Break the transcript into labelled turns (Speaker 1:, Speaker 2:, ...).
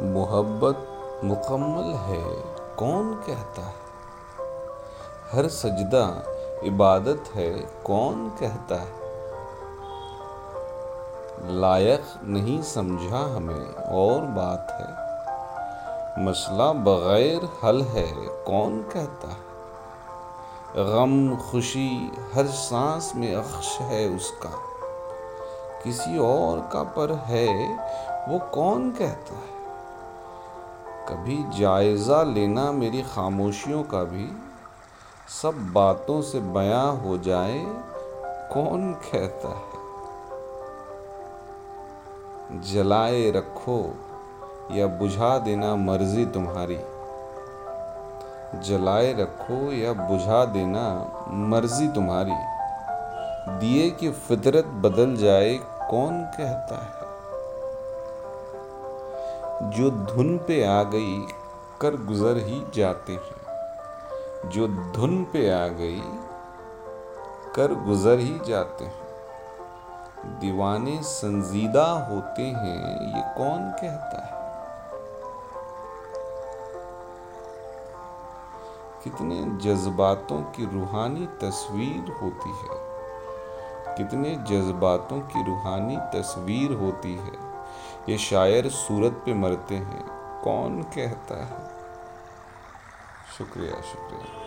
Speaker 1: मोहब्बत मुकम्मल है। कौन कहता है? हर सजदा इबादत है। कौन कहता है? लायक नहीं समझा हमें और बात है। मसला बग़ैर हल है। कौन कहता है? गम खुशी हर सांस में अख्श है उसका। किसी और का पर है, वो कौन कहता है? कभी जायज़ा लेना मेरी खामोशियों का भी। सब बातों से बयां हो जाए, कौन कहता है? जलाए रखो या बुझा देना मर्ज़ी तुम्हारी। जलाए रखो या बुझा देना मर्ज़ी तुम्हारी। दिए की फितरत बदल जाए, कौन कहता है? जो धुन पे आ गई, कर गुजर ही जाते हैं। जो धुन पे आ गई, कर गुजर ही जाते हैं। दीवाने संजीदा होते हैं, ये कौन कहता है? कितने जज्बातों की रूहानी तस्वीर होती है। कितने जज्बातों की रूहानी तस्वीर होती है। ये शायर सूरत पे मरते हैं। कौन कहता है? शुक्रिया शुक्रिया।